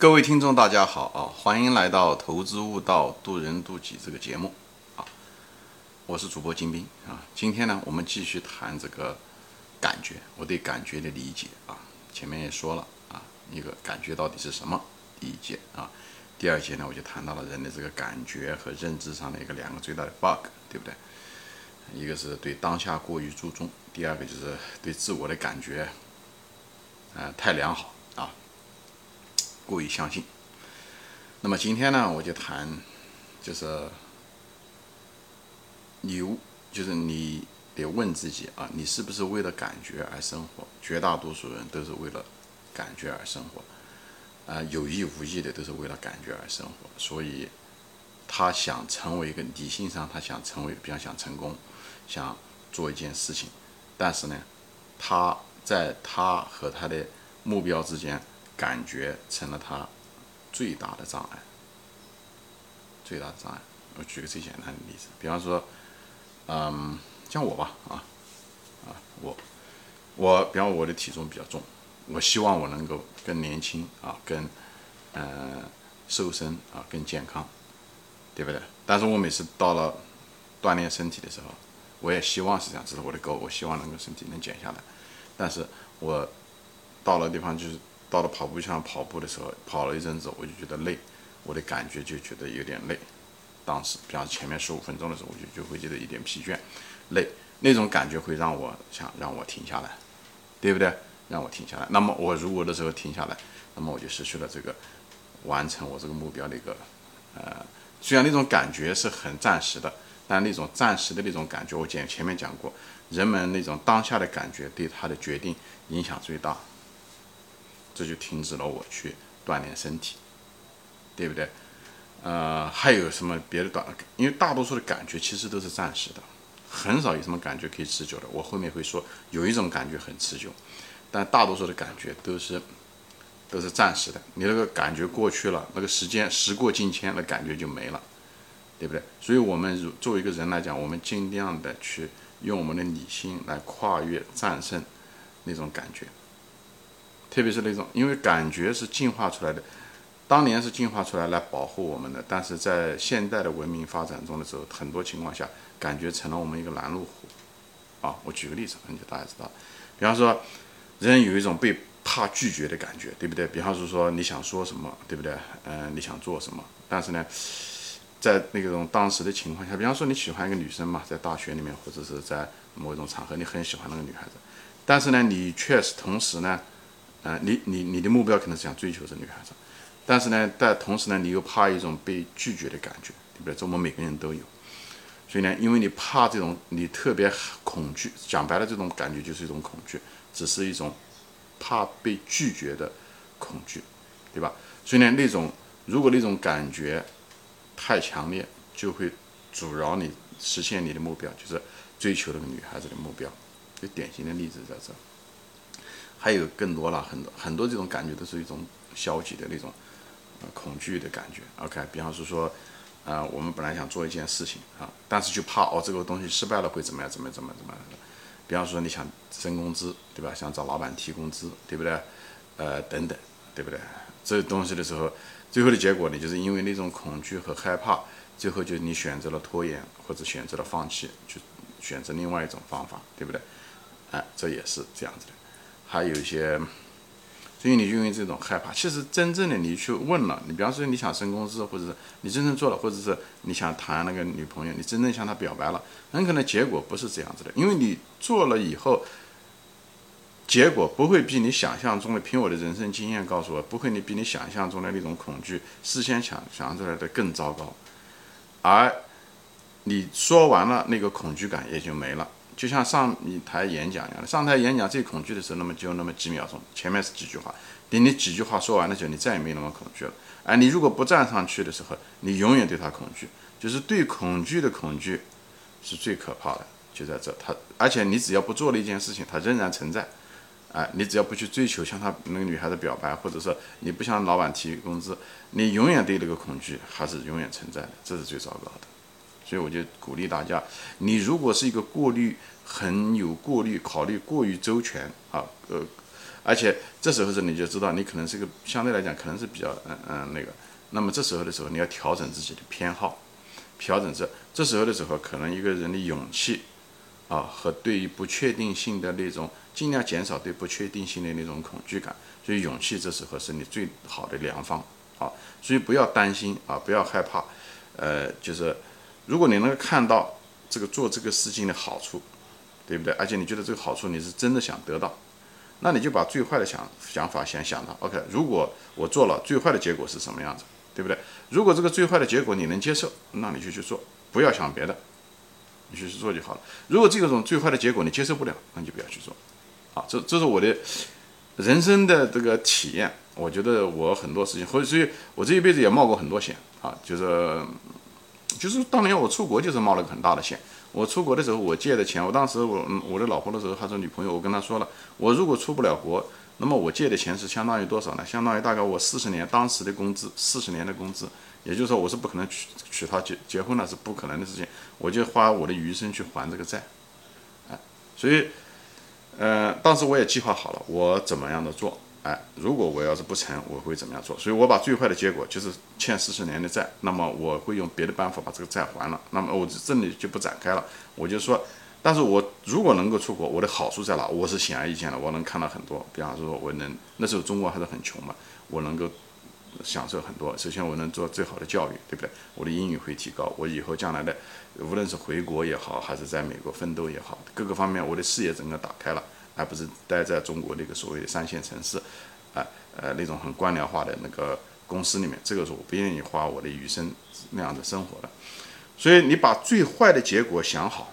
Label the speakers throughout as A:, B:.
A: 各位听众，大家好啊！欢迎来到《投资悟道，渡人渡己》这个节目啊！我是主播金兵啊。今天呢，我们继续谈这个感觉，我对感觉的理解啊。前面也说了啊，一个感觉到底是什么？第一节啊。第二节呢，我就谈到了人的这个感觉和认知上的一个两个最大的 bug，对不对？一个是对当下过于注重，第二个就是对自我的感觉，呃，太良好。过于相信。那么今天呢，我就谈，就是你，就是你得问自己啊，你是不是为了感觉而生活？绝大多数人都是为了感觉而生活，啊，有意无意的都是为了感觉而生活。所以，他想成为一个理性上，他想成为，比较想成功，想做一件事情，但是呢，他在他和他的目标之间。感觉成了他最大的障碍，最大的障碍。我举个最简单的例子，比方说，嗯，像我吧，啊，啊，我，我，比方我的体重比较重，我希望我能够更年轻啊，更，嗯，瘦身啊，更健康，对不对？但是我每次到了锻炼身体的时候，我也希望是这样，这是我的高，我希望能够身体能减下来，但是我到了地方就是。到了跑步机上跑步的时候，跑了一阵子，我就觉得累，我的感觉就觉得有点累。当时，比方前面十五分钟的时候，我就就会觉得有点疲倦、累，那种感觉会让我想让我停下来，对不对？让我停下来。那么我如果的时候停下来，那么我就失去了这个完成我这个目标的一个呃，虽然那种感觉是很暂时的，但那种暂时的那种感觉，我前前面讲过，人们那种当下的感觉对他的决定影响最大。这就停止了我去锻炼身体，对不对？呃，还有什么别的短？因为大多数的感觉其实都是暂时的，很少有什么感觉可以持久的。我后面会说，有一种感觉很持久，但大多数的感觉都是都是暂时的。你那个感觉过去了，那个时间时过境迁，那感觉就没了，对不对？所以，我们如作为一个人来讲，我们尽量的去用我们的理性来跨越、战胜那种感觉。特别是那种，因为感觉是进化出来的，当年是进化出来来保护我们的，但是在现代的文明发展中的时候，很多情况下，感觉成了我们一个拦路虎。啊，我举个例子，那就大家知道，比方说，人有一种被怕拒绝的感觉，对不对？比方说说你想说什么，对不对？嗯，你想做什么，但是呢，在那种当时的情况下，比方说你喜欢一个女生嘛，在大学里面或者是在某一种场合，你很喜欢那个女孩子，但是呢，你确实同时呢。啊，你你你的目标可能是想追求这女孩子，但是呢，但同时呢，你又怕一种被拒绝的感觉，对不对？这我们每个人都有。所以呢，因为你怕这种，你特别恐惧，讲白了，这种感觉就是一种恐惧，只是一种怕被拒绝的恐惧，对吧？所以呢，那种如果那种感觉太强烈，就会阻挠你实现你的目标，就是追求那个女孩子的目标。最典型的例子在这。还有更多了，很多很多这种感觉都是一种消极的那种，恐惧的感觉。OK，比方是说，呃，我们本来想做一件事情啊，但是就怕哦，这个东西失败了会怎么样？怎么怎么怎么样的？比方说你想升工资，对吧？想找老板提工资，对不对？呃，等等，对不对？这东西的时候，最后的结果呢，就是因为那种恐惧和害怕，最后就你选择了拖延，或者选择了放弃，去选择另外一种方法，对不对？哎，这也是这样子的。还有一些，所以你就因为这种害怕，其实真正的你去问了，你比方说你想升工资，或者是你真正做了，或者是你想谈那个女朋友，你真正向她表白了，很可能结果不是这样子的，因为你做了以后，结果不会比你想象中的，凭我的人生经验告诉我，不会你比你想象中的那种恐惧事先想想出来的更糟糕，而你说完了，那个恐惧感也就没了。就像上一台演讲一样，上台演讲最恐惧的时候，那么就那么几秒钟，前面是几句话，等你几句话说完的时候，你再也没那么恐惧了。而你如果不站上去的时候，你永远对他恐惧，就是对恐惧的恐惧是最可怕的，就在这。他而且你只要不做了一件事情，它仍然存在。哎，你只要不去追求向他那个女孩子表白，或者说你不向老板提工资，你永远对那个恐惧还是永远存在的，这是最糟糕的。所以我就鼓励大家，你如果是一个过滤很有过滤、考虑过于周全啊，呃，而且这时候是你就知道，你可能是个相对来讲可能是比较嗯嗯那个。那么这时候的时候，你要调整自己的偏好，调整这这时候的时候，可能一个人的勇气啊和对于不确定性的那种尽量减少对不确定性的那种恐惧感，所以勇气这时候是你最好的良方啊。所以不要担心啊，不要害怕，呃，就是如果你能看到这个做这个事情的好处，对不对？而且你觉得这个好处你是真的想得到。那你就把最坏的想想法先想到，OK，如果我做了，最坏的结果是什么样子，对不对？如果这个最坏的结果你能接受，那你就去做，不要想别的，你去做就好了。如果这种最坏的结果你接受不了，那你就不要去做。好，这这是我的人生的这个体验。我觉得我很多事情，或者所以我这一辈子也冒过很多险啊，就是就是当年我出国就是冒了个很大的险。我出国的时候，我借的钱，我当时我我的老婆的时候还是女朋友，我跟她说了，我如果出不了国，那么我借的钱是相当于多少呢？相当于大概我四十年当时的工资，四十年的工资，也就是说我是不可能娶娶她结结婚了，是不可能的事情，我就花我的余生去还这个债，哎，所以，呃，当时我也计划好了，我怎么样的做。哎，如果我要是不成，我会怎么样做？所以我把最坏的结果就是欠四十年的债，那么我会用别的办法把这个债还了。那么我这里就不展开了。我就说，但是我如果能够出国，我的好处在哪？我是显而易见的，我能看到很多。比方说，我能那时候中国还是很穷嘛，我能够享受很多。首先，我能做最好的教育，对不对？我的英语会提高，我以后将来的无论是回国也好，还是在美国奋斗也好，各个方面我的视野整个打开了。而不是待在中国那个所谓的三线城市，啊呃那种很官僚化的那个公司里面，这个是我不愿意花我的余生那样的生活的。所以你把最坏的结果想好，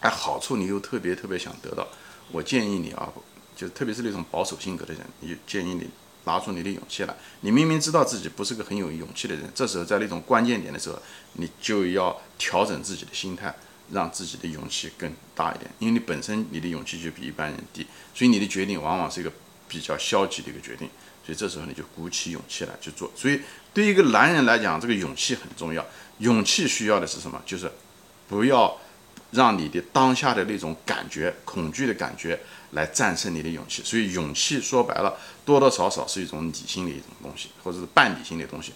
A: 哎好处你又特别特别想得到，我建议你啊，就特别是那种保守性格的人，你建议你拿出你的勇气来。你明明知道自己不是个很有勇气的人，这时候在那种关键点的时候，你就要调整自己的心态。让自己的勇气更大一点，因为你本身你的勇气就比一般人低，所以你的决定往往是一个比较消极的一个决定，所以这时候你就鼓起勇气来去做。所以对一个男人来讲，这个勇气很重要。勇气需要的是什么？就是不要让你的当下的那种感觉、恐惧的感觉来战胜你的勇气。所以勇气说白了，多多少少是一种理性的一种东西，或者是半理性的东西。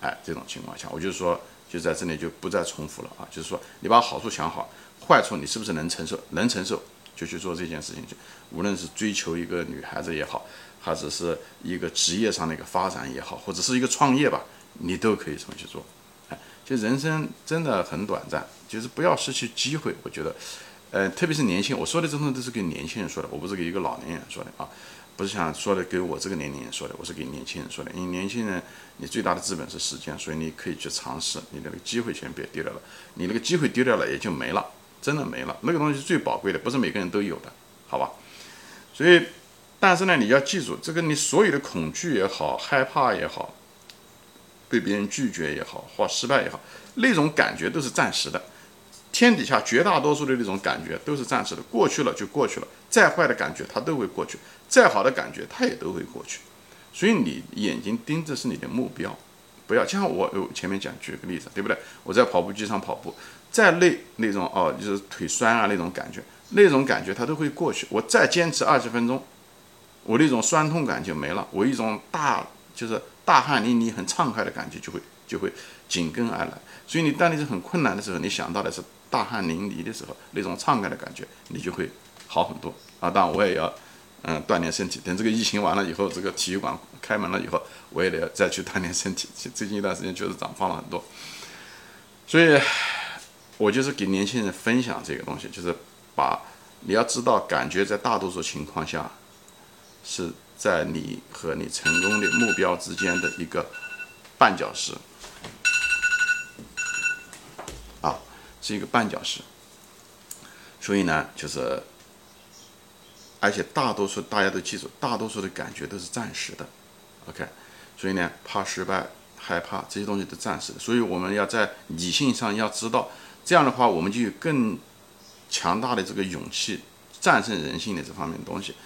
A: 哎，这种情况下，我就说。就在这里就不再重复了啊，就是说你把好处想好，坏处你是不是能承受？能承受就去做这件事情去。无论是追求一个女孩子也好，或者是一个职业上的一个发展也好，或者是一个创业吧，你都可以这么去做。哎，就人生真的很短暂，就是不要失去机会。我觉得，呃，特别是年轻，我说的这种都是给年轻人说的，我不是给一个老年人说的啊。不是想说的给我这个年龄人说的，我是给年轻人说的。因为年轻人，你最大的资本是时间，所以你可以去尝试，你的那个机会先别丢掉了。你那个机会丢掉了，也就没了，真的没了。那个东西是最宝贵的，不是每个人都有的，好吧？所以，但是呢，你要记住，这个你所有的恐惧也好，害怕也好，被别人拒绝也好，或失败也好，那种感觉都是暂时的。天底下绝大多数的那种感觉都是暂时的，过去了就过去了。再坏的感觉它都会过去，再好的感觉它也都会过去。所以你眼睛盯着是你的目标，不要像我前面讲举个例子，对不对？我在跑步机上跑步，再累那种哦，就是腿酸啊那种感觉，那种感觉它都会过去。我再坚持二十分钟，我那种酸痛感就没了，我一种大就是大汗淋漓、很畅快的感觉就会就会紧跟而来。所以你当你是很困难的时候，你想到的是。大汗淋漓的时候，那种畅快的感觉，你就会好很多啊！当然，我也要嗯锻炼身体。等这个疫情完了以后，这个体育馆开门了以后，我也得再去锻炼身体。最近一段时间确实长胖了很多，所以我就是给年轻人分享这个东西，就是把你要知道，感觉在大多数情况下是在你和你成功的目标之间的一个绊脚石。是一个绊脚石，所以呢，就是，而且大多数大家都记住，大多数的感觉都是暂时的，OK，所以呢，怕失败、害怕这些东西都暂时的，所以我们要在理性上要知道，这样的话，我们就有更强大的这个勇气战胜人性的这方面的东西，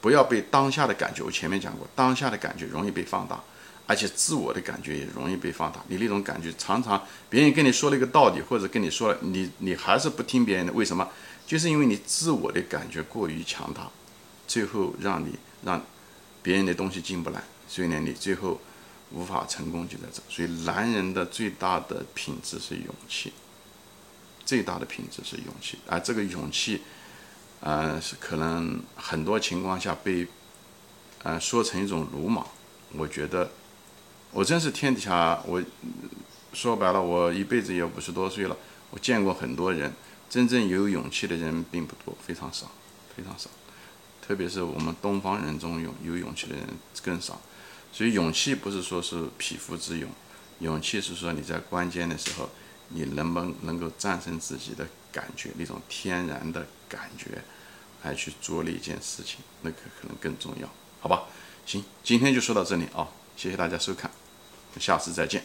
A: 不要被当下的感觉，我前面讲过，当下的感觉容易被放大。而且自我的感觉也容易被放大。你那种感觉，常常别人跟你说了一个道理，或者跟你说了，你你还是不听别人的。为什么？就是因为你自我的感觉过于强大，最后让你让别人的东西进不来，所以呢，你最后无法成功就在这。所以，男人的最大的品质是勇气，最大的品质是勇气，而这个勇气，呃，是可能很多情况下被，呃，说成一种鲁莽。我觉得，我真是天底下，我说白了，我一辈子也五十多岁了，我见过很多人，真正有勇气的人并不多，非常少，非常少。特别是我们东方人中有有勇气的人更少，所以勇气不是说是匹夫之勇，勇气是说你在关键的时候，你能不能能够战胜自己的感觉，那种天然的感觉，来去做了一件事情，那个可能更重要，好吧？行，今天就说到这里啊，谢谢大家收看，下次再见。